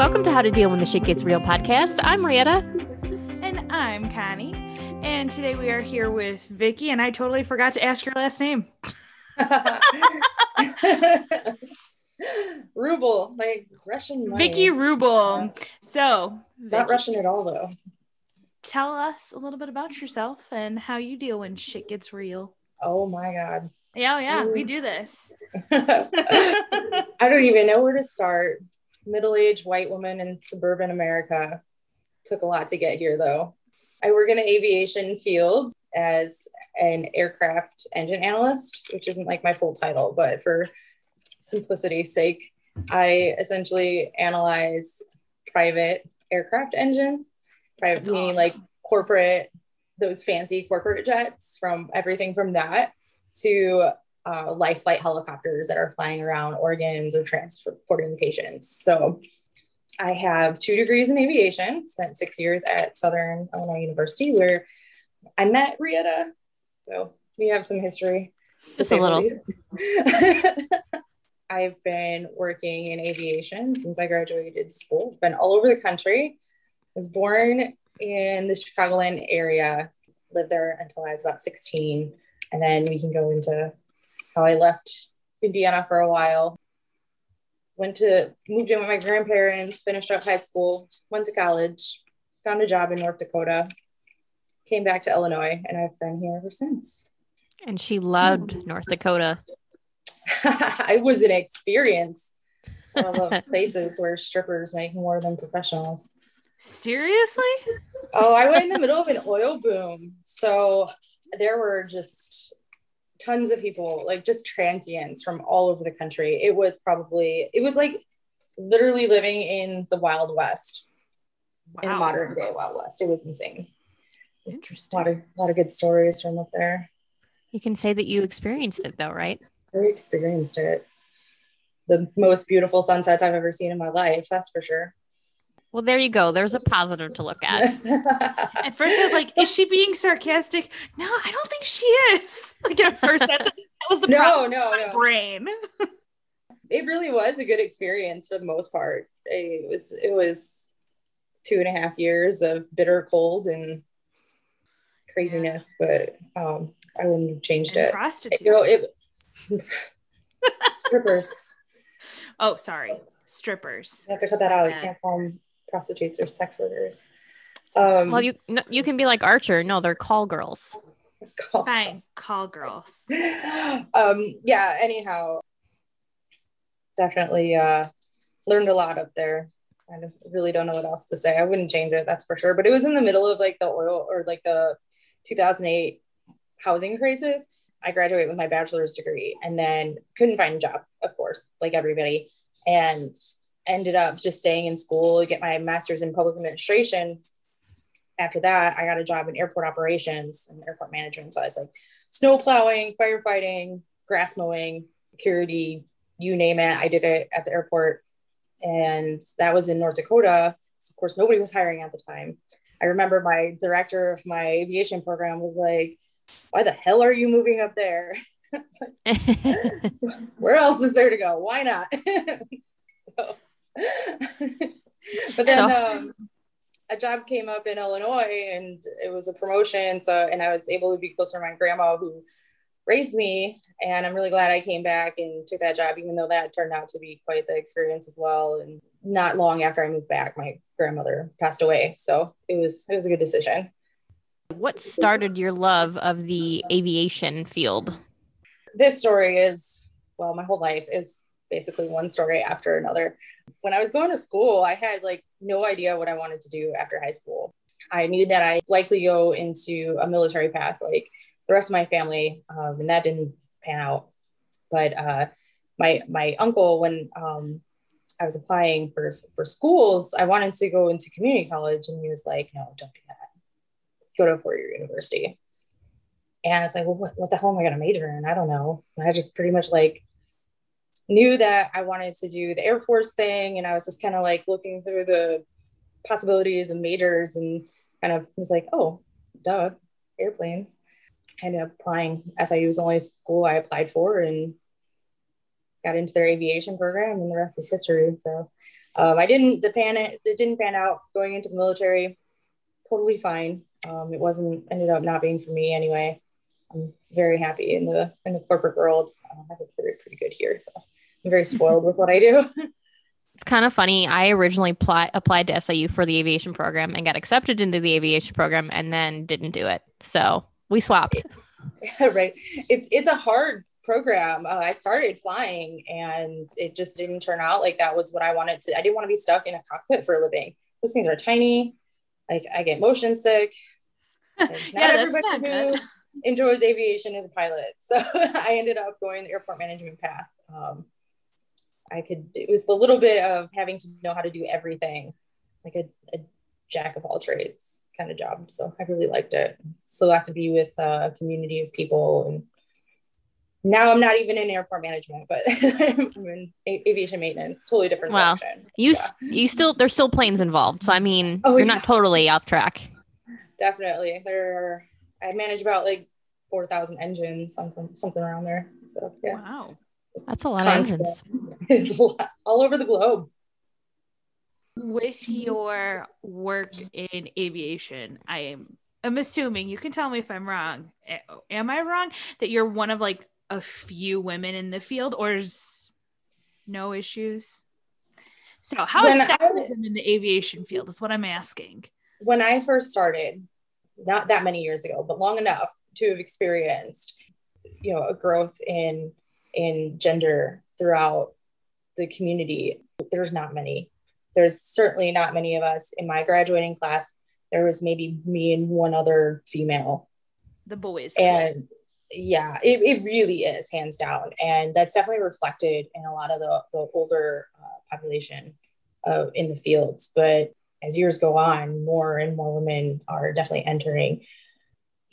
welcome to How to Deal When the Shit Gets Real podcast. I'm Marietta. And I'm Connie. And today we are here with Vicky, and I totally forgot to ask your last name. Ruble, like Russian money. Vicky Ruble. So, Not Vicky, Russian at all, though. tell us a little bit about yourself and how you deal when shit gets real. Oh my God. Yeah, yeah, we do this. I don't even know where to start. Middle aged white woman in suburban America. Took a lot to get here, though. I work in the aviation field as an aircraft engine analyst, which isn't like my full title, but for simplicity's sake, I essentially analyze private aircraft engines, private That's meaning awesome. like corporate, those fancy corporate jets, from everything from that to uh, life flight helicopters that are flying around organs or transporting patients. So I have two degrees in aviation, spent six years at Southern Illinois University where I met Rieta. So we have some history. to Just a little. I've been working in aviation since I graduated school. Been all over the country. Was born in the Chicagoland area. Lived there until I was about 16. And then we can go into how I left Indiana for a while. Went to moved in with my grandparents, finished up high school, went to college, found a job in North Dakota, came back to Illinois, and I've been here ever since. And she loved North Dakota. it was an experience. I love places where strippers make more than professionals. Seriously? Oh, I went in the middle of an oil boom. So there were just tons of people, like just transients from all over the country. It was probably, it was like literally living in the Wild West, in modern day Wild West. It was insane. A Interesting. lot of, lot of good stories from up there. You can say that you experienced it though, right? I experienced it. The most beautiful sunsets I've ever seen in my life, that's for sure. Well, there you go. There's a positive to look at. At first, I was like, "Is she being sarcastic?" No, I don't think she is. Like at first, that's that was the no, problem no, my no. brain. It really was a good experience for the most part. It was it was two and a half years of bitter cold and craziness, but um, I wouldn't have changed And it. prostitutes. You know, it strippers. oh, sorry, strippers. You have to cut that out. You can't call them prostitutes or sex workers. Um, Well, you no, you can be like Archer. No, they're call girls. call- Fine, call girls. um yeah anyhow definitely uh learned a lot up there i really don't know what else to say i wouldn't change it that's for sure but it was in the middle of like the oil or like the 2008 housing crisis i graduated with my bachelor's degree and then couldn't find a job of course like everybody and ended up just staying in school to get my master's in public administration after that i got a job in airport operations and airport management so i was like snow plowing, firefighting, grass mowing, security, you name it. I did it at the airport. And that was in North Dakota. So of course, nobody was hiring at the time. I remember my director of my aviation program was like, Why the hell are you moving up there? Where else is there to go? Why not? so, but then So- um, a job came up in Illinois and it was a promotion. So, and I was able to be closer to my grandma who raised me. And I'm really glad I came back and took that job, even though that turned out to be quite the experience as well. And not long after I moved back, my grandmother passed away. So it was, it was a good decision. what started your love of the aviation field? this story is well my whole life is basically one story after another when i was going to school i had like no idea what i wanted to do after high school i knew that i'd likely go into a military path like the rest of my family um, and that didn't pan out but uh, my my uncle when um, i was applying for for schools i wanted to go into community college and he was like no don't do that go to a four-year university and it's like, well, what, what the hell am I going to major in? I don't know. And I just pretty much like knew that I wanted to do the Air Force thing. And I was just kind of like looking through the possibilities and majors and kind of was like, oh, duh, airplanes. I ended up applying. SIU was the only school I applied for and got into their aviation program, and the rest is history. So Um, I didn't the pan it, didn't pan out going into the military. Totally fine. Um, it wasn't ended up not being for me anyway. I'm very happy in the in the corporate world. Uh, I it pretty, pretty good here, so I'm very spoiled with what I do. It's kind of funny. I originally pl- applied to SIU for the aviation program and got accepted into the aviation program and then didn't do it. So we swapped. right. It's it's a hard program. Uh, I started flying and it just didn't turn out like that was what I wanted to. I didn't want to be stuck in a cockpit for a living. Those things are tiny. Like I get motion sick. Not Yeah, that's everybody not who enjoys aviation is a pilot. So I ended up going the airport management path. Um, I could, it was a little bit of having to know how to do everything, like a, a jack of all trades kind of job. So I really liked it. So got to be with a community of people. And now I'm not even in airport management, but I'm in a- aviation maintenance, totally different Wow. direction. You Yeah. you still there's still planes involved. So I mean, Oh, you're yeah. not totally off track. Definitely. There are, I manage about like 4,000 engines, something, something around there. So yeah. Wow. That's a lot Constant. of engines. it's lot, all over the globe. With your work in aviation, I am I'm assuming you can tell me if I'm wrong. Am I wrong that you're one of like a few women in the field or is no issues? So how is When I- sexism in the aviation field is what I'm asking. when I first started, not that many years ago, but long enough to have experienced, you know, a growth in in gender throughout the community. There's not many. There's certainly not many of us in my graduating class. There was maybe me and one other female The boys. and yeah it, it really is hands down and that's definitely reflected in a lot of the, the older uh, population uh, in the fields but as years go on more and more women are definitely entering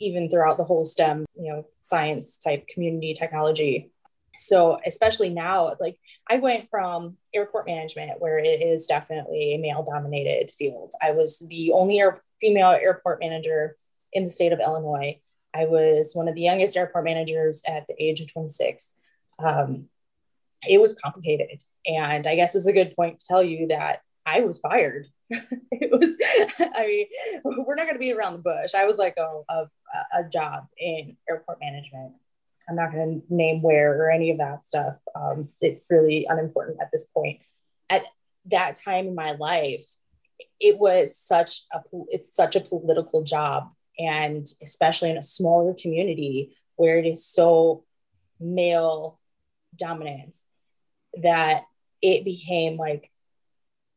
even throughout the whole stem you know science type community technology so especially now like i went from airport management where it is definitely a male dominated field i was the only air, female airport manager in the state of illinois I was one of the youngest airport managers at the age of 26. Um, it was complicated. And I guess it's a good point to tell you that I was fired. it was, I mean, we're not going to beat around the bush. I was like a, a, a job in airport management. I'm not going to name where or any of that stuff. Um, it's really unimportant at this point. At that time in my life, it was such a it's such a political job and especially in a smaller community where it is so male dominance that it became like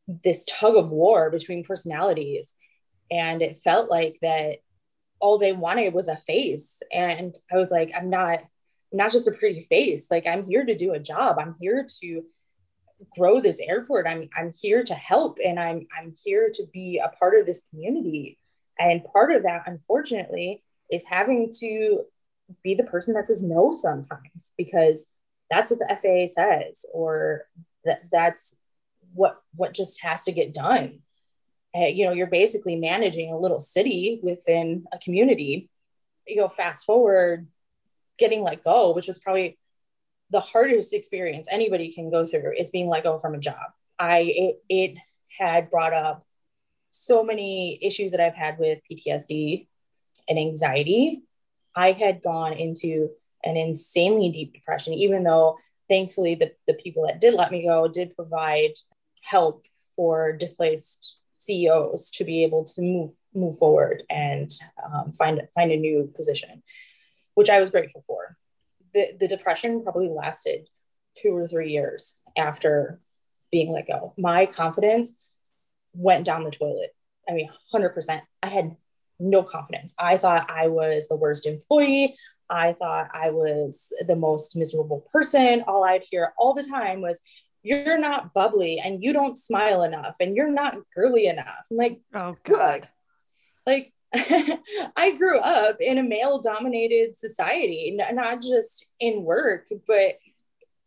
this tug of war between personalities and it felt like that all they wanted was a face and i was like i'm not not just a pretty face like i'm here to do a job i'm here to grow this airport i'm i'm here to help and i'm i'm here to be a part of this community and part of that, unfortunately, is having to be the person that says no sometimes because that's what the FAA says, or that that's what what just has to get done. Uh, you know, you're basically managing a little city within a community. You go fast forward, getting let go, which was probably the hardest experience anybody can go through, is being let go from a job. I it, it had brought up so many issues that I've had with PTSD and anxiety. I had gone into an insanely deep depression, even though thankfully the, the people that did let me go did provide help for displaced CEOs to be able to move move forward and um, find find a new position, which I was grateful for. The, the depression probably lasted two or three years after being let go. My confidence went down the toilet. I mean, 100%. I had no confidence. I thought I was the worst employee. I thought I was the most miserable person. All I'd hear all the time was, You're not bubbly and you don't smile enough and you're not girly enough. I'm like, Oh God. Like, I grew up in a male dominated society, not just in work, but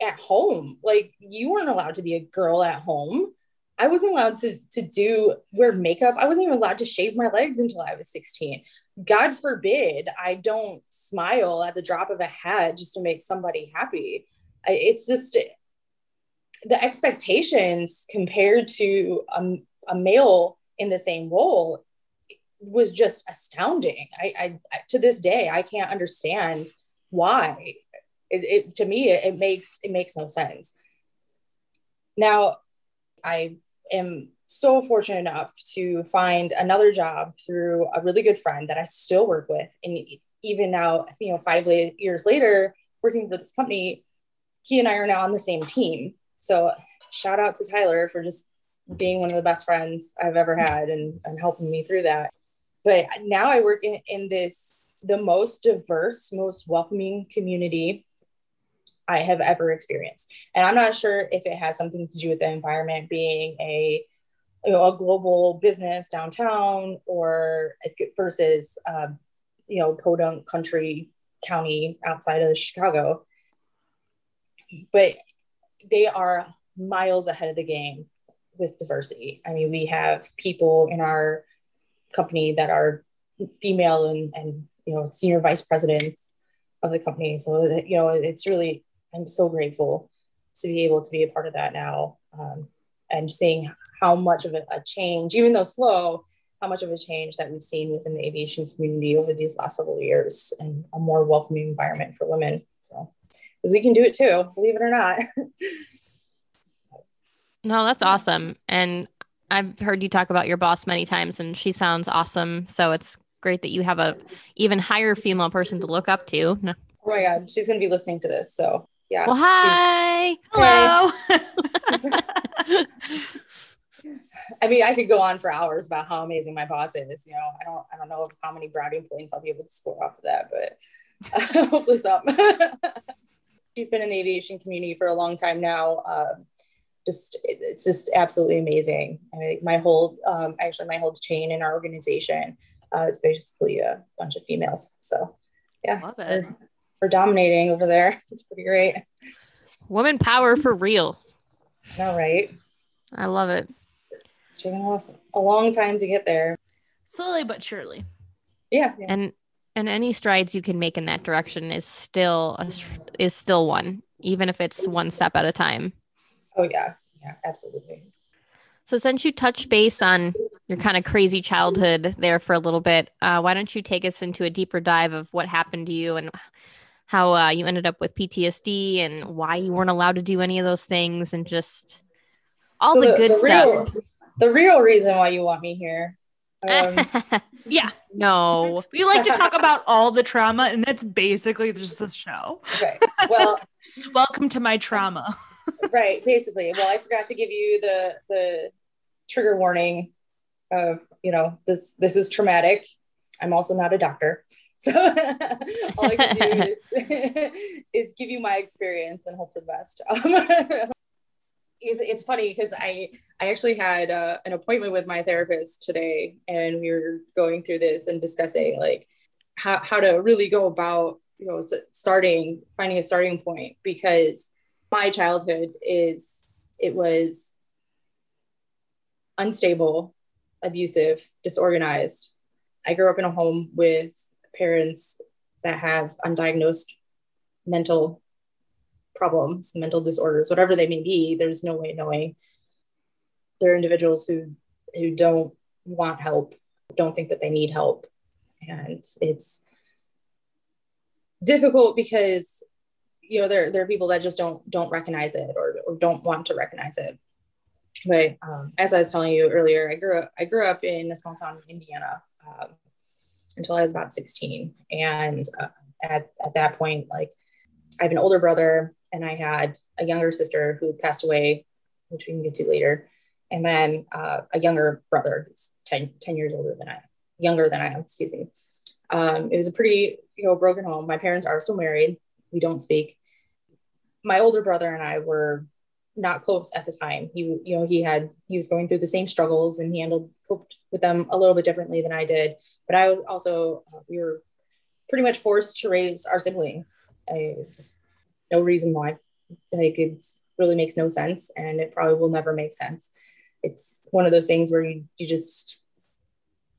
at home. Like, you weren't allowed to be a girl at home. I wasn't allowed to, to do wear makeup. I wasn't even allowed to shave my legs until I was 16. God forbid I don't smile at the drop of a hat just to make somebody happy. I, it's just the expectations compared to a, a male in the same role was just astounding. I, I to this day I can't understand why. It, it to me it, it makes it makes no sense. Now, I am so fortunate enough to find another job through a really good friend that I still work with, and even now, you know, five years later, working for this company, he and I are now on the same team. So shout out to Tyler for just being one of the best friends I've ever had and, and helping me through that. But now I work in, in this, the most diverse, most welcoming community I have ever experienced. And I'm not sure if it has something to do with the environment being a, you know, a global business downtown or versus, uh, you know, podunk country county outside of Chicago. But they are miles ahead of the game with diversity. I mean, we have people in our company that are female and, and you know senior vice presidents of the company. So that, you know, it's really I'm so grateful to be able to be a part of that now um, and seeing how much of a, a change, even though slow, how much of a change that we've seen within the aviation community over these last several years and a more welcoming environment for women. So, because we can do it too, believe it or not. no, that's awesome. And I've heard you talk about your boss many times, and she sounds awesome. So it's great that you have a even higher female person to look up to. No. Oh my God, she's gonna be listening to this. So yeah. Well, hi. Hello. I mean, I could go on for hours about how amazing my boss is. You know, I don't, I don't know how many brownie points I'll be able to score off of that, but uh, hopefully some. She's been in the aviation community for a long time now. Um, just, it's just absolutely amazing. I mean, my whole, um, actually, my whole chain in our organization uh, is basically a bunch of females. So, yeah, Love it. We're, we're dominating over there. It's pretty great. Woman power for real. All right. I love it. It's taken us a long time to get there. Slowly but surely. Yeah, yeah. And and any strides you can make in that direction is still a, is still one, even if it's one step at a time. Oh yeah, yeah, absolutely. So since you touched base on your kind of crazy childhood there for a little bit, uh, why don't you take us into a deeper dive of what happened to you and how uh, you ended up with PTSD and why you weren't allowed to do any of those things and just all so the, the, good the stuff. Real, the real reason why you want me here. Um, yeah. No. We like to talk about all the trauma, and that's basically just the show. Okay. Well, welcome to my trauma. Right. Basically. Well, I forgot to give you the the trigger warning of you know this this is traumatic. I'm also not a doctor. So all I can do is, is, give you my experience and hope for the best. Um, it's, it's funny because I I actually had uh, an appointment with my therapist today, and we were going through this and discussing like how how to really go about you know starting finding a starting point because my childhood is it was unstable, abusive, disorganized. I grew up in a home with parents that have undiagnosed mental problems, mental disorders, whatever they may be, there's no way knowing. There are individuals who who don't want help, don't think that they need help. And it's difficult because you know there, there are people that just don't don't recognize it or, or don't want to recognize it but um, as i was telling you earlier i grew up i grew up in a small town in indiana um, until i was about 16 and uh, at, at that point like i have an older brother and I had a younger sister who passed away, which we can get to later, and then uh, a younger brother who's 10, 10 years older than I younger than I am, excuse me. Um, it was a pretty, you know, broken home. My parents are still married. We don't speak. My older brother and I were not close at the time. He, you know, he had he was going through the same struggles and he handled coped with them a little bit differently than I did. But I was also uh, we were pretty much forced to raise our siblings. I just no reason why. Like it really makes no sense, and it probably will never make sense. It's one of those things where you you just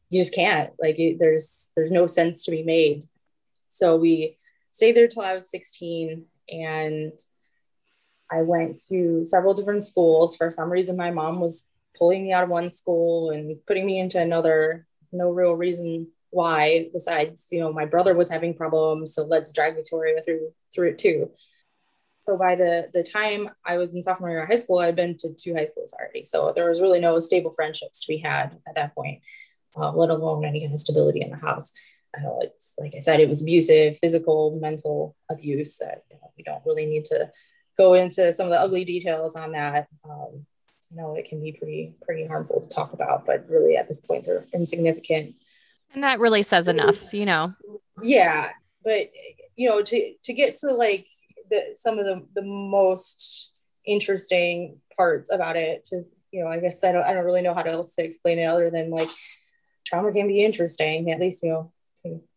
you just can't like there's there's no sense to be made. So we stayed there till I was 16, and I went to several different schools. For some reason, my mom was pulling me out of one school and putting me into another. No real reason why, besides, you know, my brother was having problems. So let's drag Victoria through through it too. So by the the time I was in sophomore year of high school, I'd been to two high schools already. So there was really no stable friendships to be had at that point, uh, let alone any kind of stability in the house. Uh, it's like I said, it was abusive, physical, mental abuse. That you know, we don't really need to go into some of the ugly details on that. Um, you know, it can be pretty pretty harmful to talk about, but really at this point they're insignificant. And that really says enough, you know. Yeah, but you know, to to get to like the some of the the most interesting parts about it, to you know, I guess I don't I don't really know how else to explain it other than like trauma can be interesting. At least you know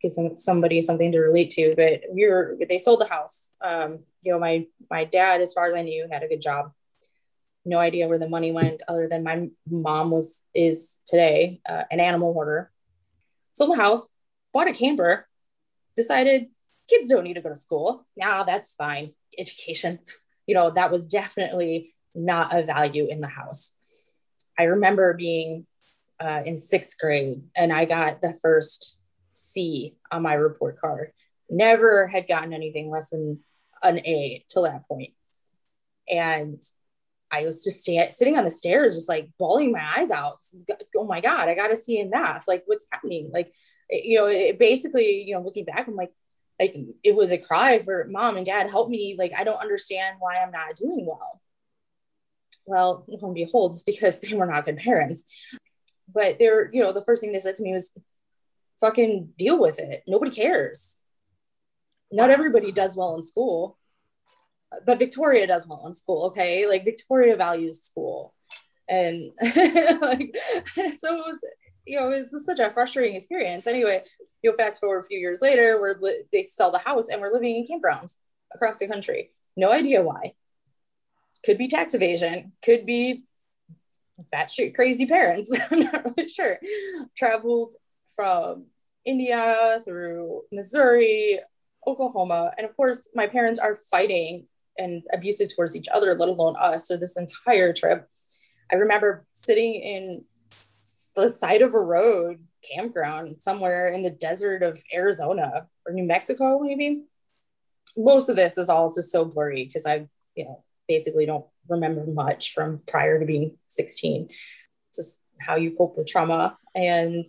give some, somebody something to relate to. But we were they sold the house. Um, you know, my my dad, as far as I knew, had a good job. No idea where the money went, other than my mom was is today uh, an animal hoarder. Sold the house, bought a camper, decided kids don't need to go to school. Now that's fine. Education, you know, that was definitely not a value in the house. I remember being uh, in sixth grade and I got the first C on my report card. Never had gotten anything less than an A till that point. And I was just stand, sitting on the stairs, just like bawling my eyes out. Oh my God, I got to C in math. Like, what's happening? Like, you know, it basically, you know, looking back, I'm like, like it was a cry for mom and dad, help me. Like, I don't understand why I'm not doing well. Well, lo and behold, it's because they were not good parents. But they're, you know, the first thing they said to me was, fucking deal with it. Nobody cares. Not everybody does well in school, but Victoria does well in school. Okay. Like Victoria values school. And like, so it was, you know, it was such a frustrating experience. Anyway, you know, fast forward a few years later, where li- they sell the house and we're living in campgrounds across the country. No idea why. Could be tax evasion, could be batshit crazy parents. I'm not really sure. Traveled from Indiana through Missouri, Oklahoma. And of course, my parents are fighting and abusive towards each other, let alone us. So this entire trip, I remember sitting in the side of a road campground somewhere in the desert of Arizona or New Mexico, maybe. Most of this is all just so blurry because I, you know, basically don't remember much from prior to being 16. It's just how you cope with trauma. And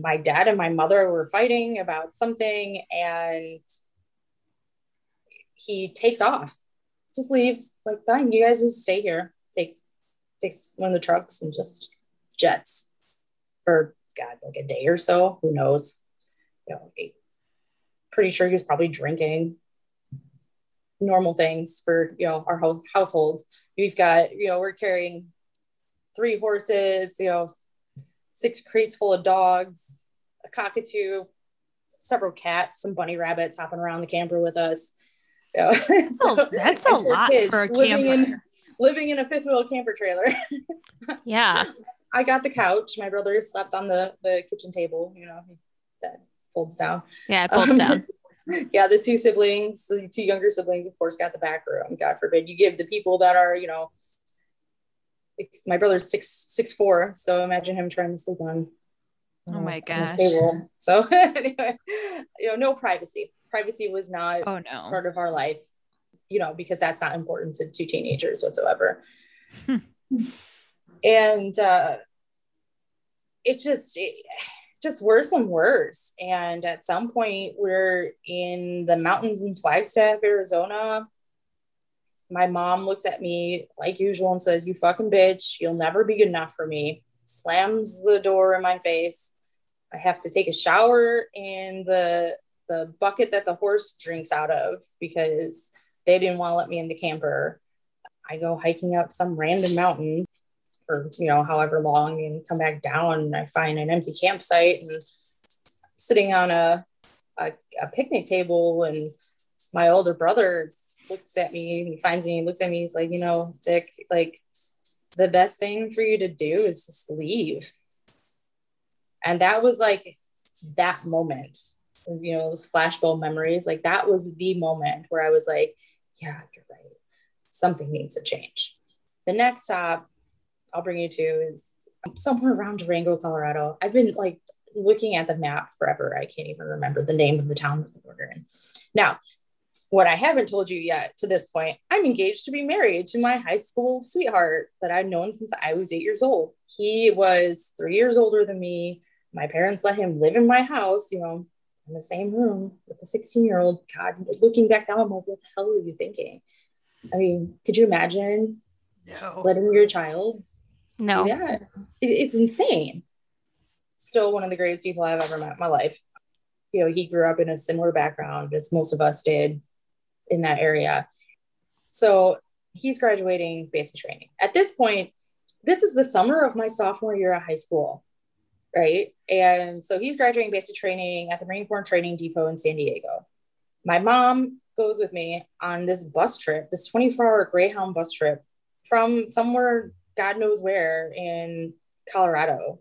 my dad and my mother were fighting about something and he takes off just leaves it's like fine you guys just stay here. Takes takes one of the trucks and just jets for god like a day or so who knows? You know pretty sure he was probably drinking normal things for you know our ho- households. We've got you know we're carrying three horses you know six crates full of dogs, a cockatoo, several cats, some bunny rabbits hopping around the camper with us. So, that's a lot for a living camper. in, living in a fifth wheel camper trailer. Yeah. I got the couch. My brother slept on the, the kitchen table, you know, that folds down. Yeah, it folds Um, down. yeah, the two siblings, the two younger siblings, of course, got the back room. God forbid you give the people that are, you know, my brother's six six four, so imagine him trying to sleep on. Oh my gosh. table. So anyway, you know, no privacy. Privacy was not Oh no. part of our life, you know, because that's not important to two teenagers whatsoever. and uh, it just it just worse and worse. And at some point, we're in the mountains in Flagstaff, Arizona. My mom looks at me like usual and says, "You fucking bitch! You'll never be good enough for me." Slams the door in my face. I have to take a shower in the the bucket that the horse drinks out of because they didn't want to let me in the camper. I go hiking up some random mountain for you know however long and come back down and I find an empty campsite and sitting on a a, a picnic table and my older brother looks at me he finds me looks at me he's like you know Dick, like the best thing for you to do is just leave and that was like that moment you know those flashbulb memories like that was the moment where i was like yeah you're right something needs to change. The next stop I'll bring you to is somewhere around Durango, Colorado. I've been like looking at the map forever. I can't even remember the name of the town that we're in. Now, what I haven't told you yet to this point, I'm engaged to be married to my high school sweetheart that I've known since I was eight years old. He was three years older than me. My parents let him live in my house, you know, in the same room with a 16 year old. God, looking back now, I'm like, what the hell were you thinking? I mean, could you imagine no. letting your child no. Yeah. It's insane. Still one of the greatest people I've ever met in my life. You know, he grew up in a similar background as most of us did in that area. So he's graduating basic training. At this point, this is the summer of my sophomore year at high school, right? And so he's graduating basic training at the Marine Corps Training Depot in San Diego. My mom goes with me on this bus trip, this 24 hour Greyhound bus trip from somewhere, God knows where in Colorado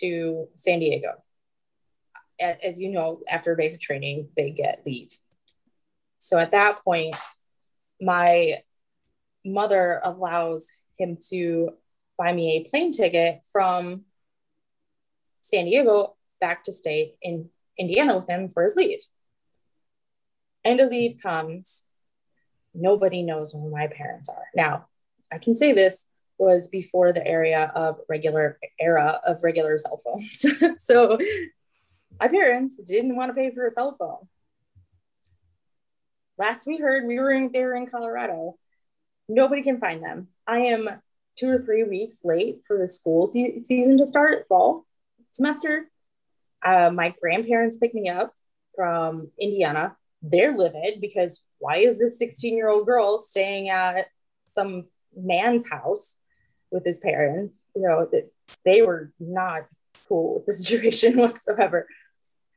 to San Diego. As you know, after basic training, they get leave so at that point, my mother allows him to buy me a plane ticket from San Diego back to stay in Indiana with him for his leave. End of leave comes. Nobody knows where my parents are. Now, I can say this was before the area of regular era of regular cell phones. so my parents didn't want to pay for a cell phone last we heard, we were in they were in Colorado. Nobody can find them. I am two or three weeks late for the school se- season to start fall semester. Uh, my grandparents picked me up from Indiana. They're livid because why is this 16 year old girl staying at some man's house with his parents? You know, that they were not cool with the situation whatsoever.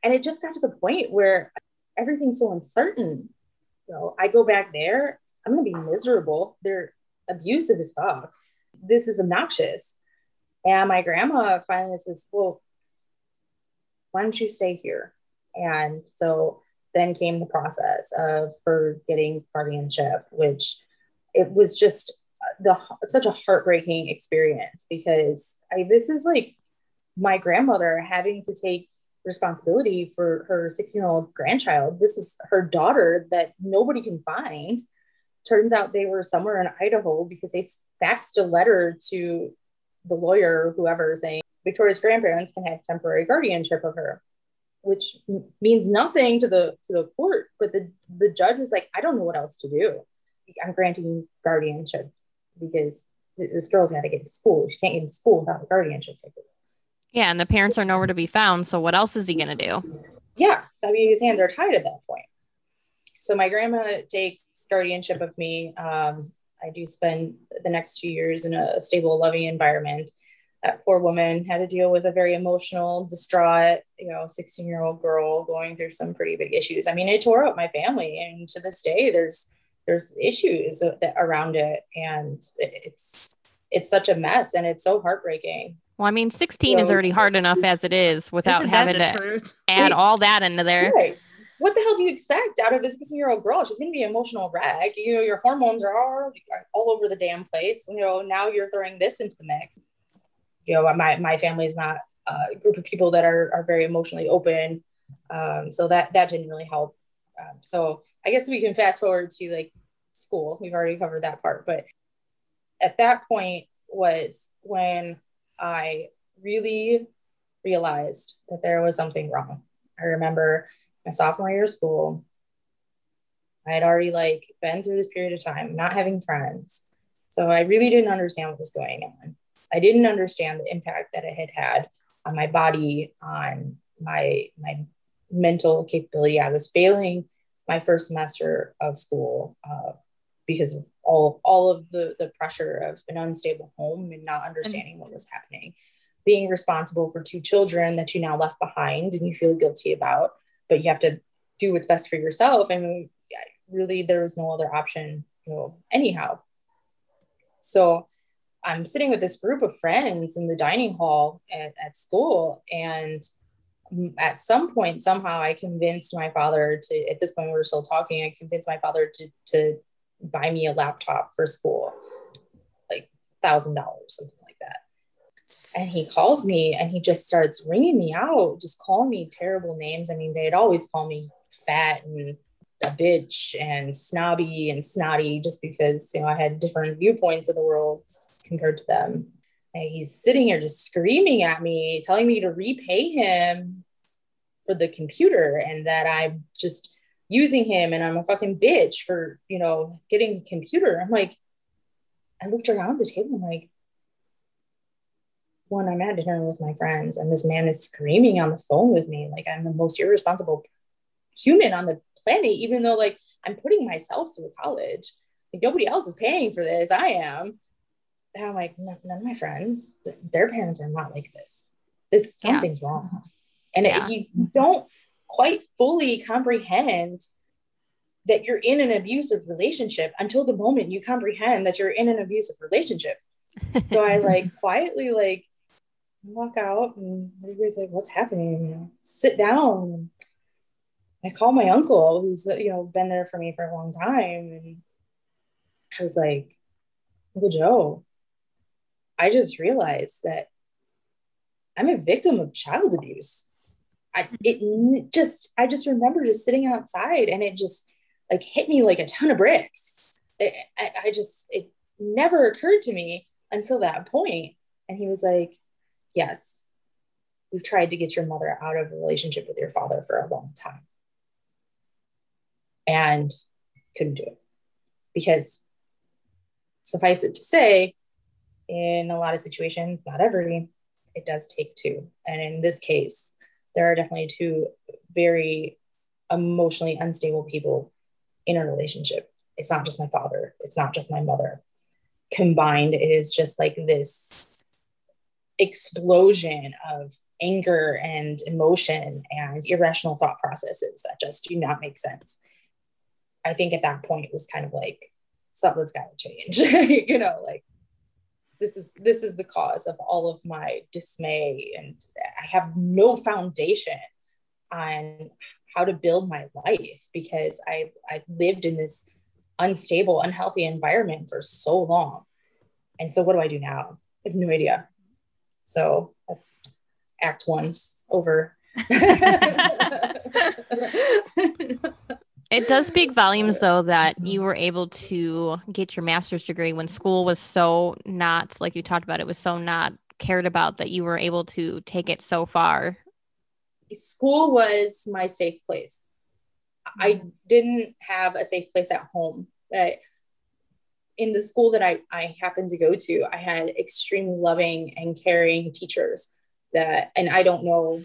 And it just got to the point where everything's so uncertain so I go back there, I'm gonna be miserable. They're abusive as fuck. This is obnoxious. And my grandma finally says, Well, why don't you stay here? And so then came the process of her getting guardianship, which it was just the such a heartbreaking experience because I, this is like my grandmother having to take responsibility for her 16 year old grandchild. This is her daughter that nobody can find. Turns out they were somewhere in Idaho because they faxed a letter to the lawyer whoever saying Victoria's grandparents can have temporary guardianship of her, which means nothing to the to the court. But the the judge was like, I don't know what else to do. I'm granting guardianship because this girl's got to get to school. She can't get to school without a guardianship papers. Yeah, and the parents are nowhere to be found. So what else is he gonna do? Yeah, I mean his hands are tied at that point. So my grandma takes guardianship of me. Um, I do spend the next two years in a stable, loving environment. That poor woman had to deal with a very emotional, distraught, you know, 16 year old girl going through some pretty big issues. I mean, it tore up my family, and to this day, there's there's issues around it, and it's it's such a mess, and it's so heartbreaking. Well, I mean, 16 well, is already hard enough as it is without having to truth? add all that into there. Right. What the hell do you expect out of a 16 year old girl? She's going to be an emotional wreck. You know, your hormones are all, all over the damn place. You know, now you're throwing this into the mix. You know, my, my family is not a group of people that are, are very emotionally open. Um, so that, that didn't really help. Um, so I guess we can fast forward to like school. We've already covered that part. But at that point was when I really realized that there was something wrong. I remember my sophomore year of school. I had already like been through this period of time, not having friends. So I really didn't understand what was going on. I didn't understand the impact that it had had on my body, on my my mental capability. I was failing my first semester of school uh, because of all all of the the pressure of an unstable home and not mm-hmm. understanding what was happening. Being responsible for two children that you now left behind and you feel guilty about but you have to do what's best for yourself. And really there was no other option you know anyhow. So i'm sitting with this group of friends in the dining hall at, at school and at some point somehow i convinced my father to at this point we are still talking i convinced my father to to buy me a laptop for school, like thousand dollars, something like that. And he calls me and he just starts ringing me out, just calling me terrible names. I mean, they'd always call me fat and a bitch and snobby and snotty just because you know I had different viewpoints of the world compared to them. And he's sitting here just screaming at me, telling me to repay him for the computer and that I'm just using him and I'm a fucking bitch for, you know, getting a computer. I'm like, I looked around the table, I'm like, one, I'm at dinner with my friends, and this man is screaming on the phone with me like I'm the most irresponsible human on the planet, even though like I'm putting myself through college. Like nobody else is paying for this. I am. And I'm like, none of my friends, their parents are not like this. This something's yeah. wrong. And yeah. it, you don't quite fully comprehend that you're in an abusive relationship until the moment you comprehend that you're in an abusive relationship. so I like quietly like walk out and everybody's like, what's happening? You know, sit down. I call my uncle who's you know been there for me for a long time. And I was like, Uncle Joe, I just realized that I'm a victim of child abuse. I mm-hmm. it just I just remember just sitting outside and it just like hit me like a ton of bricks. It, I, I just it never occurred to me until that point. And he was like, "Yes, we've tried to get your mother out of a relationship with your father for a long time, and couldn't do it because suffice it to say, in a lot of situations, not every, it does take two. And in this case, there are definitely two very emotionally unstable people in a relationship. It's not just my father, it's not just my mother. Combined, it is just like this explosion of anger and emotion and irrational thought processes that just do not make sense. I think at that point it was kind of like something's got to change, you know, like this is this is the cause of all of my dismay and i have no foundation on how to build my life because i i lived in this unstable unhealthy environment for so long. And so what do i do now? I have no idea. So that's act one over It does speak volumes, though, that mm-hmm. you were able to get your master's degree when school was so not, like you talked about, it was so not cared about that you were able to take it so far. School was my safe place. I mm-hmm. didn't have a safe place at home. But in the school that I, I happened to go to, I had extremely loving and caring teachers that, and I don't know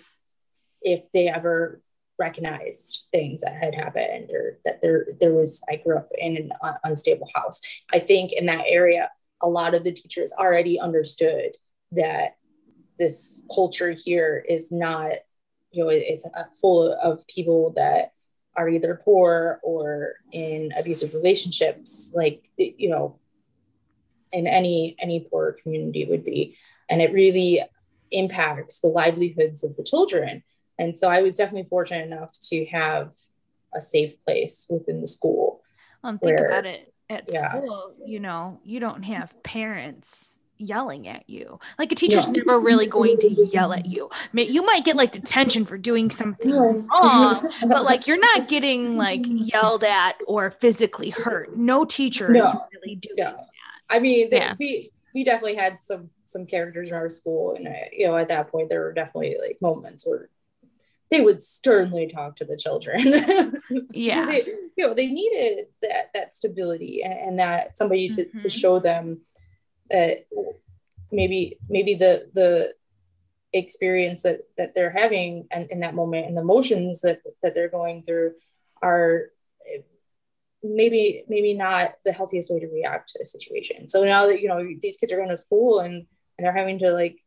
if they ever recognized things that had happened or that there there was I grew up in an unstable house. I think in that area a lot of the teachers already understood that this culture here is not you know it's full of people that are either poor or in abusive relationships like you know in any any poor community would be and it really impacts the livelihoods of the children and so I was definitely fortunate enough to have a safe place within the school. Well, and think where, about it at yeah. school, you know, you don't have parents yelling at you. Like a teacher's yeah. never really going to yell at you. You might get like detention for doing something wrong, but like you're not getting like yelled at or physically hurt. No teacher no. is really doing no. that. I mean, yeah. we we definitely had some some characters in our school, and I, you know, at that point, there were definitely like moments where they would sternly talk to the children. yeah. They, you know, they needed that that stability and, and that somebody to, mm-hmm. to show them that maybe maybe the the experience that that they're having and in that moment and the emotions that that they're going through are maybe maybe not the healthiest way to react to a situation. So now that you know these kids are going to school and and they're having to like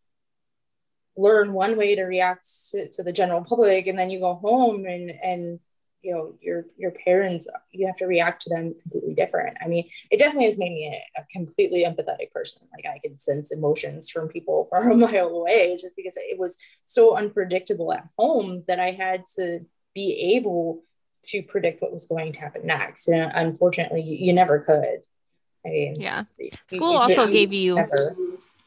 learn one way to react to, to the general public and then you go home and and you know your your parents you have to react to them completely different i mean it definitely has made me a, a, completely empathetic person like i can sense emotions from people from a mile away just because it was so unpredictable at home that i had to be able to predict what was going to happen next. And unfortunately, you, you never could. I mean, Yeah. School you- also you gave you never.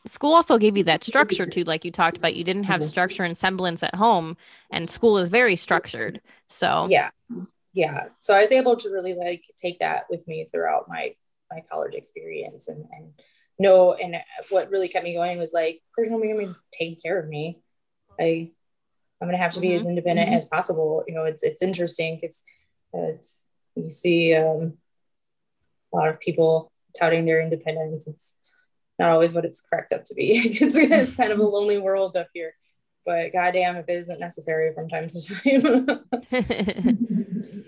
School also gave you that structure too, like you talked about. You didn't have Mhm. structure and semblance at home, and school is very structured. So. Yeah. Yeah. So i was able to really like take that with me throughout my my college experience and and know and what really kept me going was like there's nobody gonna be taking care of me. I i'm gonna have to be as independent as possible. You know it's it's interesting because it's you see um a lot of people touting their independence. It's not always what it's cracked up to be it's, it's kind of a lonely world up here but goddamn if it isn't necessary from time to time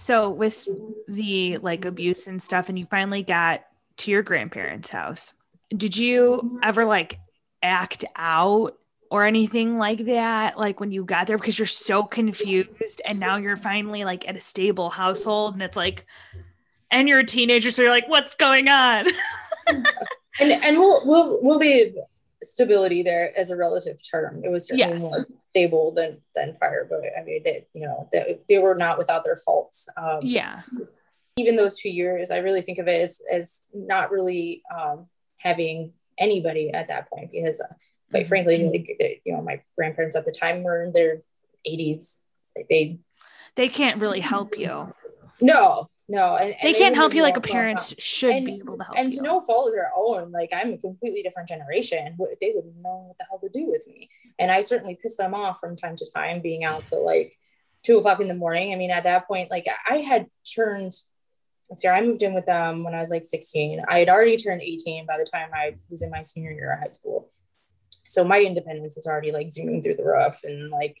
So with the like abuse and stuff, and you finally got to your grandparents' house, did you ever like act out or anything like that? Like when you got there, because you're so confused, and now you're finally like at a stable household, and it's like, and you're a teenager, so you're like, what's going on? and and we'll we'll we'll leave stability there as a relative term. It was certainly Yes. more stable than than prior, but I mean that you know they, they were not without their faults. Um, yeah, Even those two years, I really think of it as as not really um, having anybody at that point because, uh, quite frankly, like, you know, my grandparents at the time were in their 80s. Like they they can't really help you. no no, and, and They can't help you like a know- parent should And- be able to help and to no fault of their own, like I'm a completely different generation. What- They wouldn't know what the hell to do with me. And I certainly piss them off from time to time, being out till like two o'clock in the morning. I mean, at that point, like I had turned. Let's see, I moved in with them when I was like 16. I had already turned 18 by the time I was in my senior year of high school. So my independence is already like zooming through the roof. And like,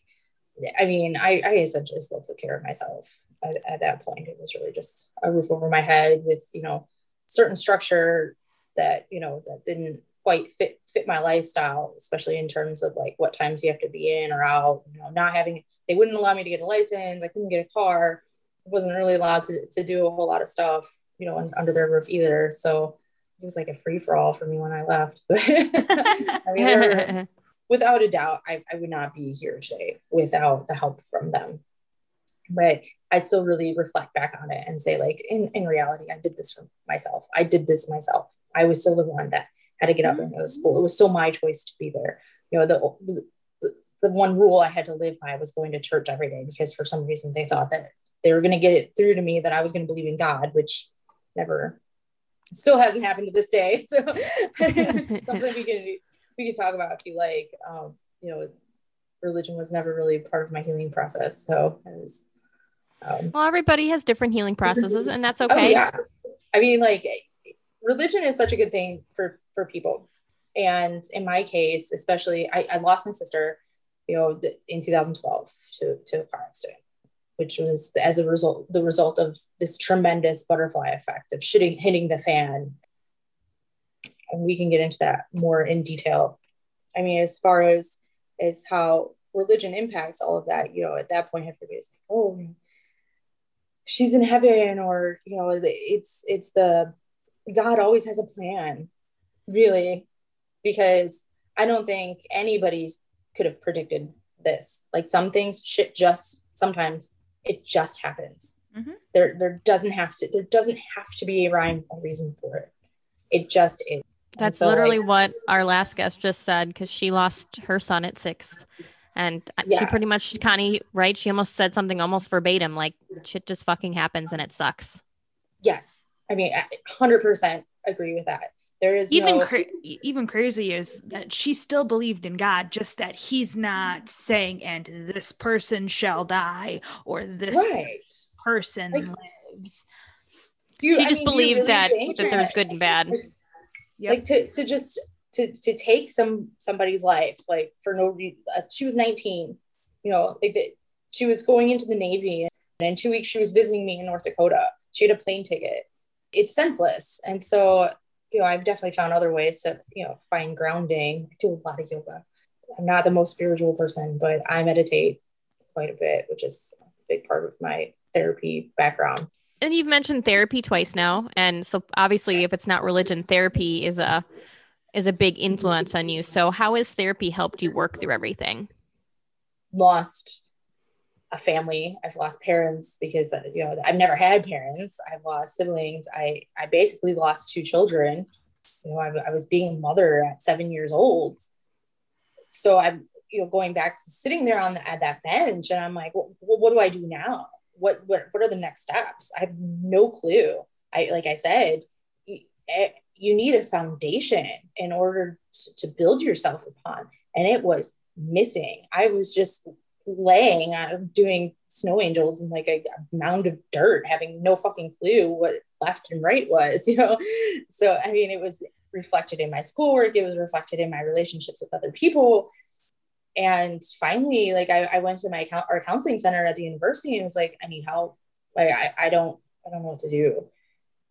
I mean, I, I essentially still took care of myself at, at that point. It was really just a roof over my head with, you know, certain structure that, you know, that didn't quite fit fit my lifestyle, especially in terms of like what times you have to be in or out, you know, not having they wouldn't allow me to get a license, I couldn't get a car, wasn't really allowed to, to do a whole lot of stuff, you know, under their roof either. So it was like a free for all for me when I left. I mean, without a doubt, I, I would not be here today without the help from them. But I still really reflect back on it and say, like, in, in reality, I did this for myself. I did this myself. I was still the one that had to get up and go to school. It was still my choice to be there. You know, the, the, the one rule I had to live by was going to church every day because for some reason they thought that they were going to get it through to me that I was going to believe in God, which never, still hasn't happened to this day. So something we can we can talk about if you like. Um, you know, religion was never really part of my healing process. So it was, um, well, everybody has different healing processes, and that's oh okay. yeah. I mean, like religion is such a good thing for for people. And in my case, especially, I, I lost my sister, you know, in 2012 to, to a car accident, which was as a result, the result of this tremendous butterfly effect of shitting, hitting the fan. And we can get into that more in detail. I mean, as far as as how religion impacts all of that, you know, at that point, everybody's like, oh, she's in heaven, or you know, it's it's the God always has a plan, really, because I don't think anybody's could have predicted this. Like some things, shit just sometimes it just happens. Mhm. There, there doesn't have to. There doesn't have to be a rhyme or reason for it. It just is. That's so, literally what our last guest just said because she lost her son at six. And uh, she pretty much, Connie, right? She almost said something almost verbatim like, shit just fucking happens and it sucks. yes. I mean, hundred percent agree with that. There is even no, cra- even crazy is that she still believed in God, just that he's not saying, "And this person shall die," or "This right. person Like, lives." You, She I just mean, believed really that that there's good and bad. Yep. like to to just to to take some somebody's life like for no reason uh, she was 19 you know like the, she was going into the navy and in two weeks she was visiting me in north dakota. She had a plane ticket. It's senseless. And so you know i've definitely found other ways to you know find grounding. I do a lot of yoga. I'm not the most spiritual person but i meditate quite a bit which is a big part of my therapy background. And you've mentioned therapy twice now. And so obviously if it's not religion, therapy is a is a big influence on you. So how has therapy helped you work through everything? lost a family. I've lost parents because you know I've never had parents. I've lost siblings. I I basically lost two children. You know, I, I was being a mother at seven years old. So I'm you know going back to sitting there on the, at that bench, and I'm like, well, what do I do now? What what what are the next steps? I have no clue. I like I said, eh, you need a foundation in order to build yourself upon, and it was missing. I was just laying uh, doing snow angels in like a, a, mound of dirt having no fucking clue what left and right was you know? So i mean it was reflected in my schoolwork. It was reflected in my relationships with other people. And finally like i, I went to my our counseling center at the university and was like i need help. Like i, I don't i don't know what to do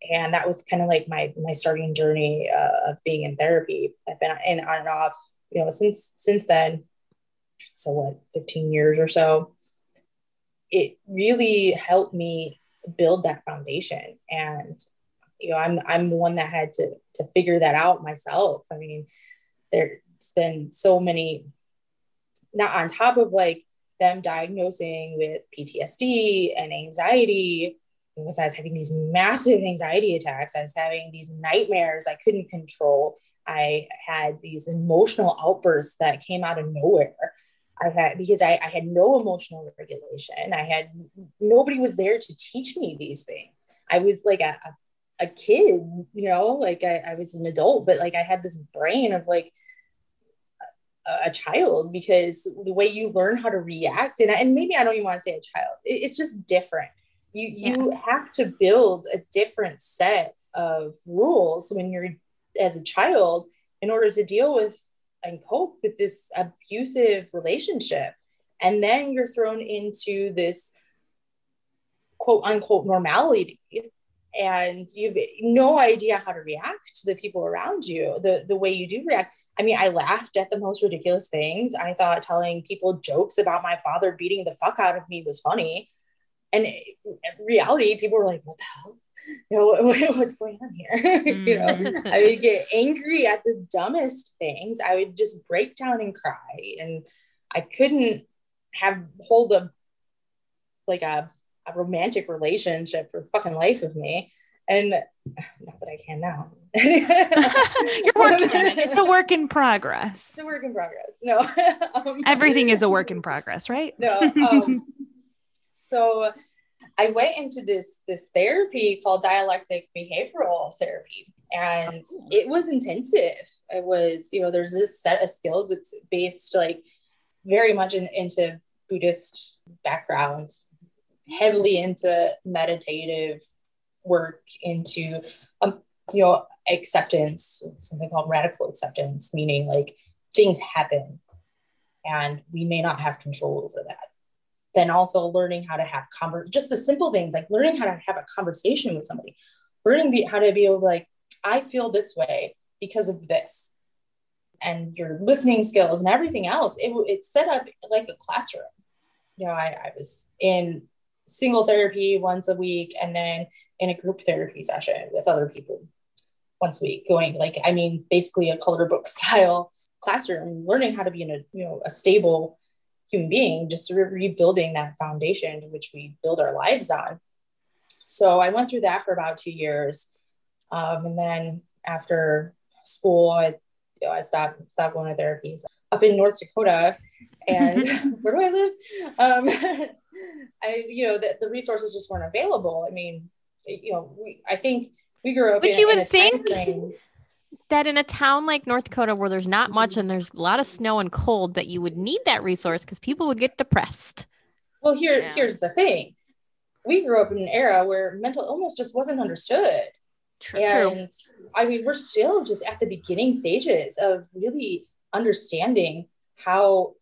and that was kind of like my my starting journey uh, of being in therapy. I've been in on and off you know since since then. So what 15 years or so. It really helped me build that foundation. And you know i'm i'm the one that had to to figure that out myself. I mean there's been so many not on top of like them diagnosing with ptsd and anxiety because i was having these massive anxiety attacks i was having these nightmares i couldn't control i had these emotional outbursts that came out of nowhere I had because I, I had no emotional regulation. I had nobody was there to teach me these things. I was like a, a, kid, you know, like I, I, was an adult, but like I had this brain of like a, a child because the way you learn how to react, and, and maybe I don't even want to say a child, it, it's just different. You you have to build a different set of rules when you're as a child in order to deal with and cope with this abusive relationship. And then you're thrown into this quote unquote normality. And you've no idea how to react to the people around you the the way you do react. I mean i laughed at the most ridiculous things. I thought telling people jokes about my father beating the fuck out of me was funny and in reality people were like what the hell? You know what's going on here? You know? Mm. i would get angry at the dumbest things. I would just break down and cry. And i couldn't have hold a like a, a romantic relationship for fucking life of me. And not that i can now. You're working it's a work in progress. It's a work in progress. No. Um, everything is a work in progress right? No um, so I went into this this therapy called dialectic behavioral therapy and oh. it was intensive. It was, you know, there's this set of skills. It's based like very much in, into Buddhist background, heavily into meditative work, into um, you know, acceptance, something called radical acceptance, meaning like things happen and we may not have control over that then also learning how to have conver- just the simple things like learning how to have a conversation with somebody. Learning how to be able to like i feel this way because of this. And your listening skills and everything else it, it's set up like a classroom. You know I, I was in single therapy once a week and then in a group therapy session with other people once a week going like i mean basically a color book style classroom learning how to be in a you know a stable human being, just sort of rebuilding that foundation which we build our lives on. So I went through that for about two years. Um, and then after school, I, you know, I stopped, stopped going to therapies up in North Dakota. And where do I live? Um, I, you know, the, the resources just weren't available. I mean, you know, we, I think we grew up. But in, you would think that in a town like North Dakota where there's not much mm-hmm. and there's a lot of snow and cold that you would need that resource because people would get depressed. Well, here yeah. here's the thing. We grew up in an era where mental illness just wasn't understood. True. And I mean, we're still just at the beginning stages of really understanding how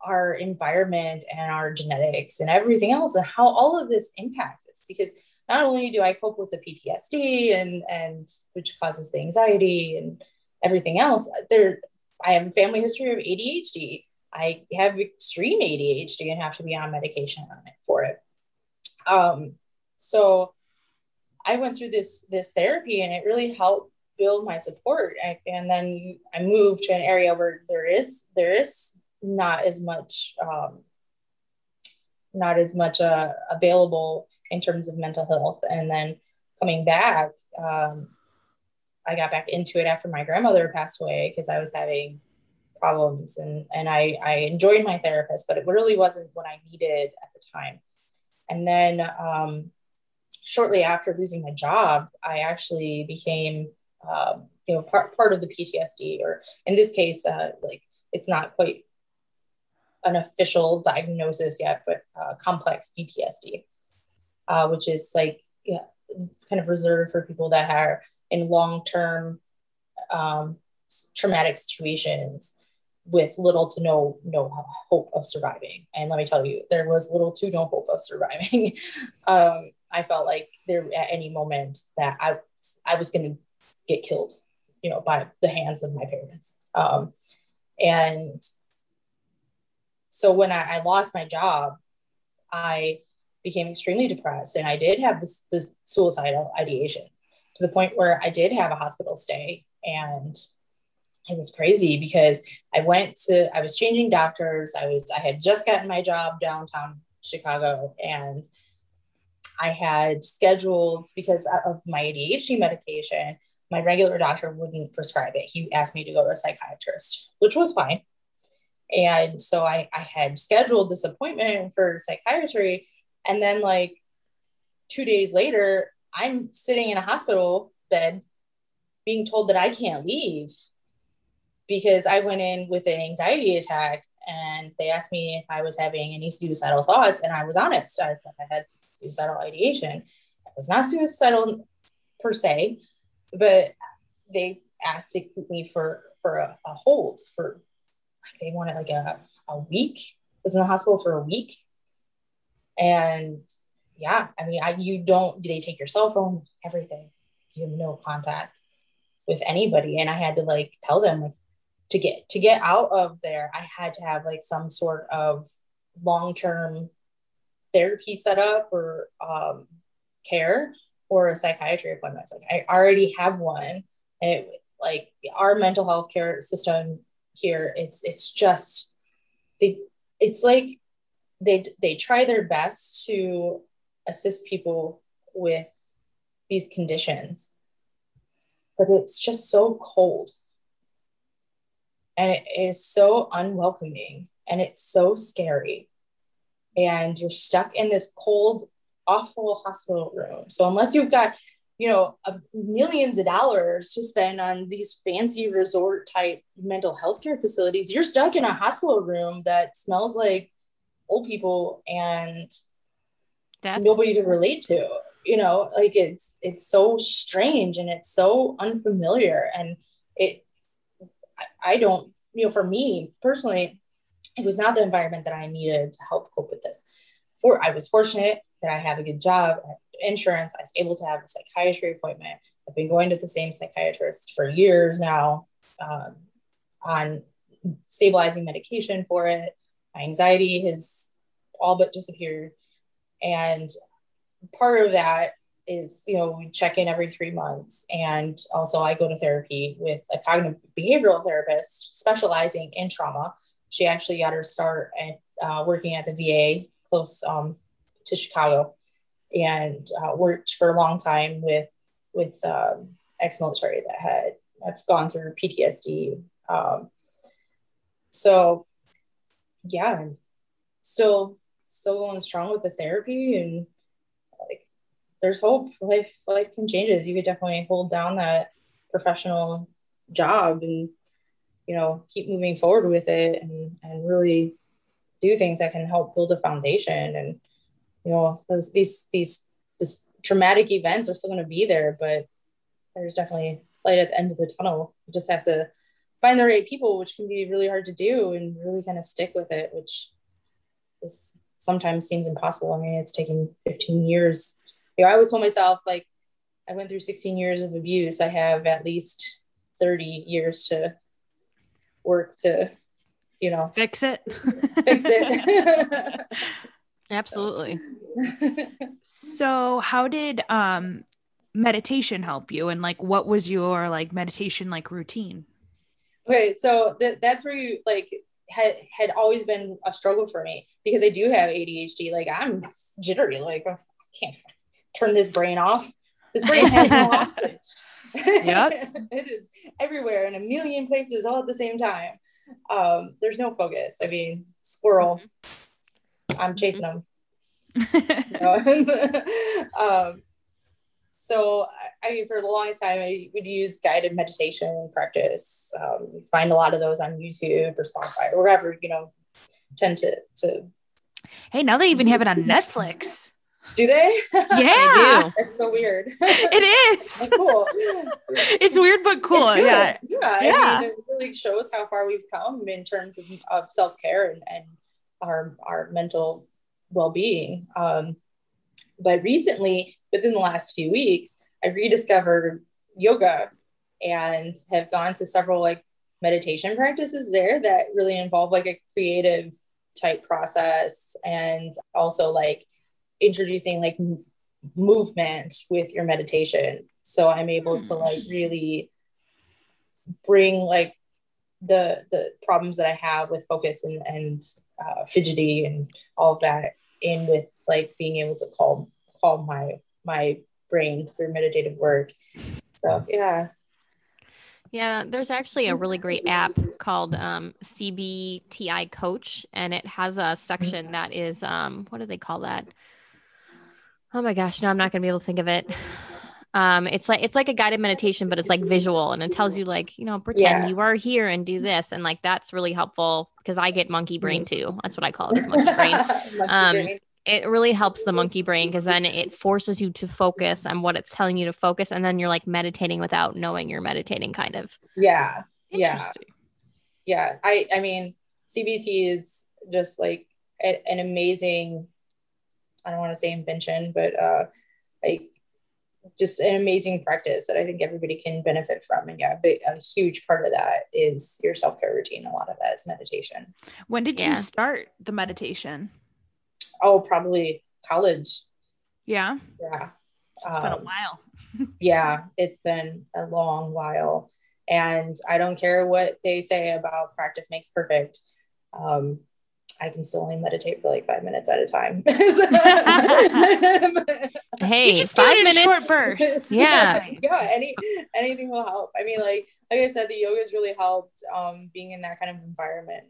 our environment and our genetics and everything else and how all of this impacts us because not only do I cope with the PTSD and and which causes the anxiety and everything else, there I have a family history of ADHD. I have extreme ADHD and have to be on medication on it for it. Um, so I went through this this therapy and it really helped build my support. And, and then I moved to an area where there is there is not as much um, not as much uh, available in terms of mental health. And then coming back, um, I got back into it after my grandmother passed away because I was having problems and and I I enjoyed my therapist, but it really wasn't what I needed at the time. And then um, shortly after losing my job, I actually became um, you know part part of the PTSD, or in this case, uh, like it's not quite an official diagnosis yet, but uh, complex PTSD, uh, which is like yeah, kind of reserved for people that are in long term um, traumatic situations with little to no no hope of surviving. And let me tell you, there was little to no hope of surviving. um, I felt like there at any moment that I I was going to get killed, you know, by the hands of my parents. Um, and so when I, I lost my job, I became extremely depressed, and I did have this, suicidal ideation to the point where I did have a hospital stay and it was crazy because I went to I was changing doctors. I was I had just gotten my job downtown Chicago and I had scheduled because of my ADHD medication, my regular doctor wouldn't prescribe it. He asked me to go to a psychiatrist, which was fine. And so I, I had scheduled this appointment for psychiatry. And then, like, two days later, I'm sitting in a hospital bed being told that I can't leave because I went in with an anxiety attack and they asked me if I was having any suicidal thoughts. And I was honest. I said I had suicidal ideation. It was not suicidal per se, but they asked to keep me for for a, a hold for like they wanted like a, a week. I was in the hospital for a week. And yeah, I mean, I you don't do they take your cell phone, everything. You have no contact with anybody. And I had to like tell them like to get to get out of there, I had to have like some sort of long-term therapy set up or um, care or a psychiatry appointment. Like I already have one, and it, like our mental health care system here, it's it's just they it's like they they try their best to assist people with these conditions, but it's just so cold. And it is so unwelcoming and it's so scary. And you're stuck in this cold awful hospital room. So unless you've got you know millions of dollars to spend on these fancy resort type mental health care facilities you're stuck in a hospital room that smells like old people and That's- nobody to relate to you know like it's it's so strange and it's so unfamiliar and it I don't, you know, for me personally, it was not the environment that I needed to help cope with this. For I was fortunate that I have a good job, insurance. I was able to have a psychiatry appointment. I've been going to the same psychiatrist for years now um, on stabilizing medication for it. My anxiety has all but disappeared. And part of that is you know we check in every three months and also i go to therapy with a cognitive behavioral therapist specializing in trauma she actually got her start at uh, working at the va close um, to chicago and uh, worked for a long time with with um, ex-military that had have gone through ptsd um, so yeah i'm still still going strong with the therapy and like there's hope. Life life can changes. You could definitely hold down that professional job and you know keep moving forward with it and and really do things that can help build a foundation and you know those these these this traumatic events are still going to be there but there's definitely light at the end of the tunnel you just have to find the right people which can be really hard to do and really kind of stick with it which is sometimes seems impossible i mean it's taken 15 years you know, I always told myself like I went through 16 years of abuse. I have at least 30 years to work to, you know, fix it. fix it. Absolutely. so how did um meditation help you and like what was your like meditation like routine? Okay, so th- that's where you like had had always been a struggle for me because I do have ADHD. Like I'm jittery. Like I can't turn this brain off. This brain has no off switch. Yep. it is everywhere in a million places all at the same time. Um, there's no focus. I mean, squirrel. I'm chasing them. You know? um, so I, I for the longest time I would use guided meditation practice. Um, find a lot of those on YouTube or Spotify or wherever you know tend to to hey, now they even have it on Netflix. do they? Yeah, do. That's so weird. it is. Cool. It's weird but cool. It's. Yeah. yeah. Yeah. I mean, it really shows how far we've come in terms of, of self care and, and our our mental well being. Um, but recently, within the last few weeks, I rediscovered yoga and have gone to several like meditation practices there that really involve like a creative type process and also like introducing like m- movement with your meditation. So i'm able to like really bring like the the problems that i have with focus and and uh, fidgety and all of that in with like being able to calm calm my my brain through meditative work so yeah Yeah, there's actually a really great app called um, CBTI Coach, and it has a section that is um, what do they call that? Oh my gosh, no, I'm not gonna be able to think of it. Um, it's like it's like a guided meditation, but it's like visual, and it tells you like you know pretend Yeah. you are here and do this, and like that's really helpful because I get monkey brain too. That's what I call it, is monkey brain. Monkey Um, brain. it really helps the monkey brain because then it forces you to focus on what it's telling you to focus and then you're like meditating without knowing you're meditating kind of yeah Yeah. Yeah i i mean cbt is just like a- an amazing i don't want to say invention but uh like just an amazing practice that i think everybody can benefit from and yeah a, big, a huge part of that is your self-care routine a lot of that is meditation When did Yeah. you start the meditation? oh probably college Yeah, yeah it's been a Um, while. yeah, it's been a long while. And I don't care what they say about practice makes perfect. Um, I can still only meditate for like five minutes at a time. hey you just five minutes short bursts. Yeah. Right. yeah, any anything will help. I mean, like like I said, the yoga has really helped um, being in that kind of environment.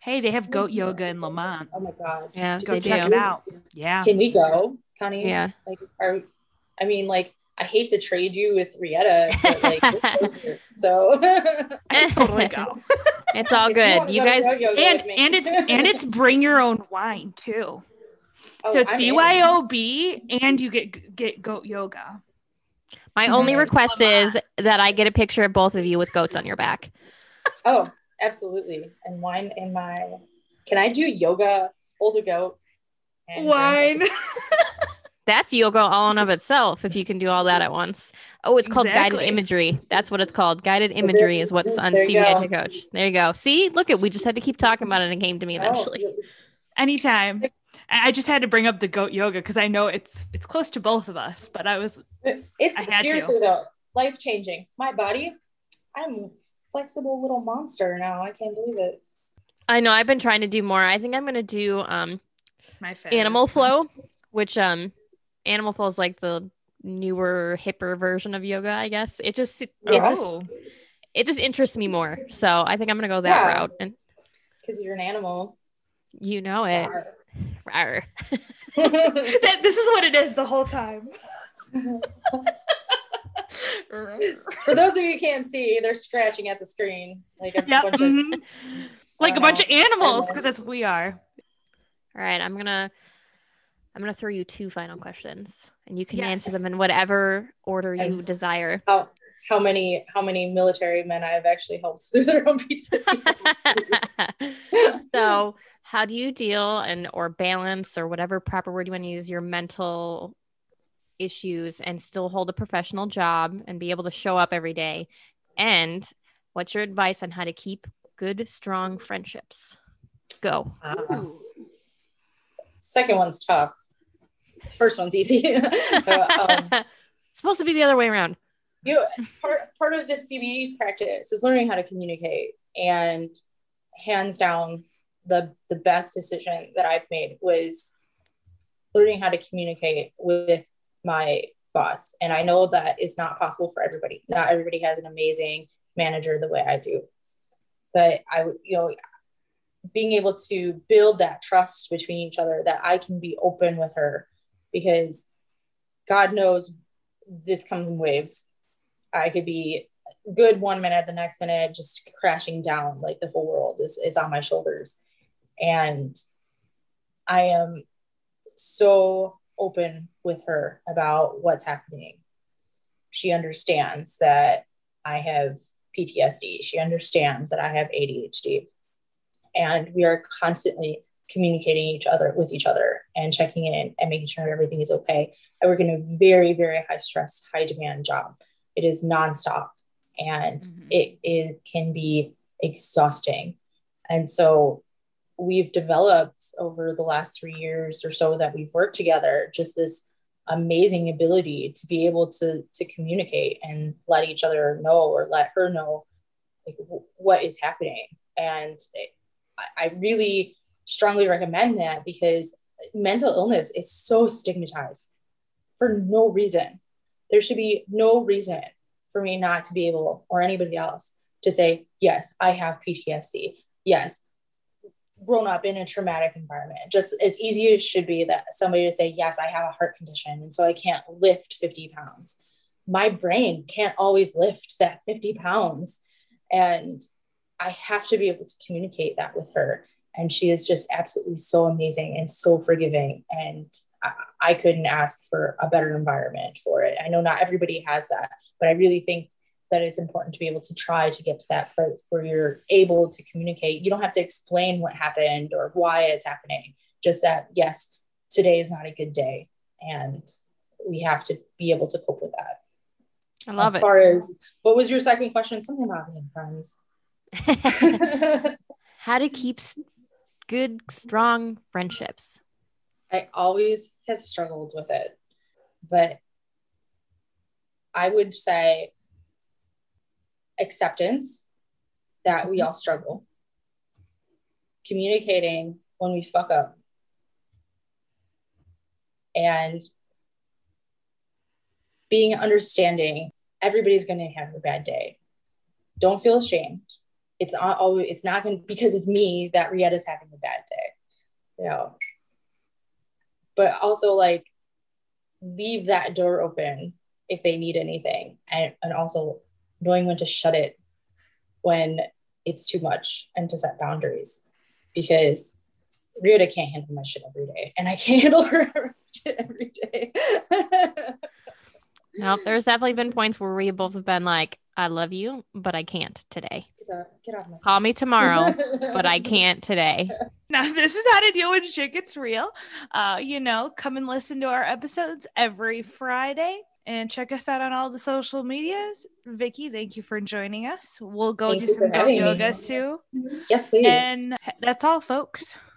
Hey, they have goat yoga in Lemont. Oh my god, yeah Go check do it out. Yeah. can we go, Connie? yeah Like, are I mean, like I hate to trade you with Rietta, but like so I totally go. it's all If you good you guys yoga, yoga and and it's and it's bring your own wine too. Oh, so it's I'm in. BYOB and you get get goat yoga. my only Mhm. request is that i get a picture of both of you with goats on your back Oh, absolutely. And wine in my. Can I do yoga, hold a goat, and drink it? That's yoga all in of itself if you can do all that at once oh it's called guided imagery that's what it's called guided imagery is what's on There you coach there you go see look at we just had to keep talking about it and it came to me Oh, eventually Anytime. I I just had to bring up the goat yoga because I know it's it's close to both of us, but I was it's I had to. seriously though life changing. My body, I'm flexible little monster now. I can't believe it. I know I've been trying to do more. I think I'm gonna do um my face. animal flow, which um animal flow is like the newer, hipper version of yoga, I guess. It just it Yeah. just Oh, it just interests me more. So I think I'm gonna go that Yeah. route. And Because you're an animal. you know it. Rawr. That- this is what it is the whole time. For those of you who can't see, they're scratching at the screen like a Yep. bunch of mhm. Like I a bunch of animals, because that's what we are. All right, I'm gonna I'm gonna throw you two final questions and you can answer them in whatever order you And- desire. how how many how many military men I've actually helped through their own PTSD. so how do you deal and or balance or whatever proper word you want to use your mental issues and still hold a professional job and be able to show up every day and what's your advice on how to keep good strong friendships go Uh, second one's tough. First one's easy. Uh, um, supposed to be the other way around you know, part part of this CBT practice is learning how to communicate, and hands down the the best decision that I've made was learning how to communicate with my boss. And I know that is not possible for everybody. Not everybody has an amazing manager the way I do. But I would, you know, being able to build that trust between each other that I can be open with her because God knows this comes in waves. I could be good one minute, the next minute just crashing down like the whole world is, is on my shoulders. And I am so open with her about what's happening. She understands that I have PTSD. She understands that I have ADHD. And we are constantly communicating each other with each other and checking in and making sure everything is okay. I work in a very, very high stress, high demand job. It is nonstop and mm-hmm. it, it can be exhausting. And so we've developed over the last three years or so that we've worked together just this amazing ability to be able to to communicate and let each other know or let her know like w- what is happening and I, I really strongly recommend that because mental illness is so stigmatized for no reason there should be no reason for me not to be able or anybody else to say yes i have ptsd yes grown up in a traumatic environment. Just as easy as should be that somebody to say, Yes, I have a heart condition, and so I can't lift 50 pounds. My brain can't always lift that 50 pounds. And I have to be able to communicate that with her. And she is just absolutely so amazing and so forgiving. And I, I couldn't ask for a better environment for it. I know not everybody has that, but I really think that it's important to be able to try to get to that part where you're able to communicate. You don't have to explain what happened or why it's happening, just that, yes, today is not a good day. And we have to be able to cope with that. I love as it. As far as what was your second question? Something about being friends. How to keep good, strong friendships. I always have struggled with it, but I would say acceptance that we mm-hmm. all struggle, communicating when we fuck up, and being understanding. Everybody's going to have a bad day. Don't feel ashamed. It's not always, it's not going because of me that Rietta's having a bad day. You know. But also like leave that door open if they need anything and, and also knowing when to shut it when it's too much and to set boundaries because Rita can't handle my shit every day and I can't handle her shit every day. now, there's definitely been points where we both have been like, I love you, but I can't today. Get, get off my Call me tomorrow, but I can't today. Now, this is how to deal when shit gets real. Uh, you know, come and listen to our episodes every Friday and check us out on all the social medias. Vicky, thank you for joining us. We'll go thank do some yoga me. too. Yes, please. And that's all, folks.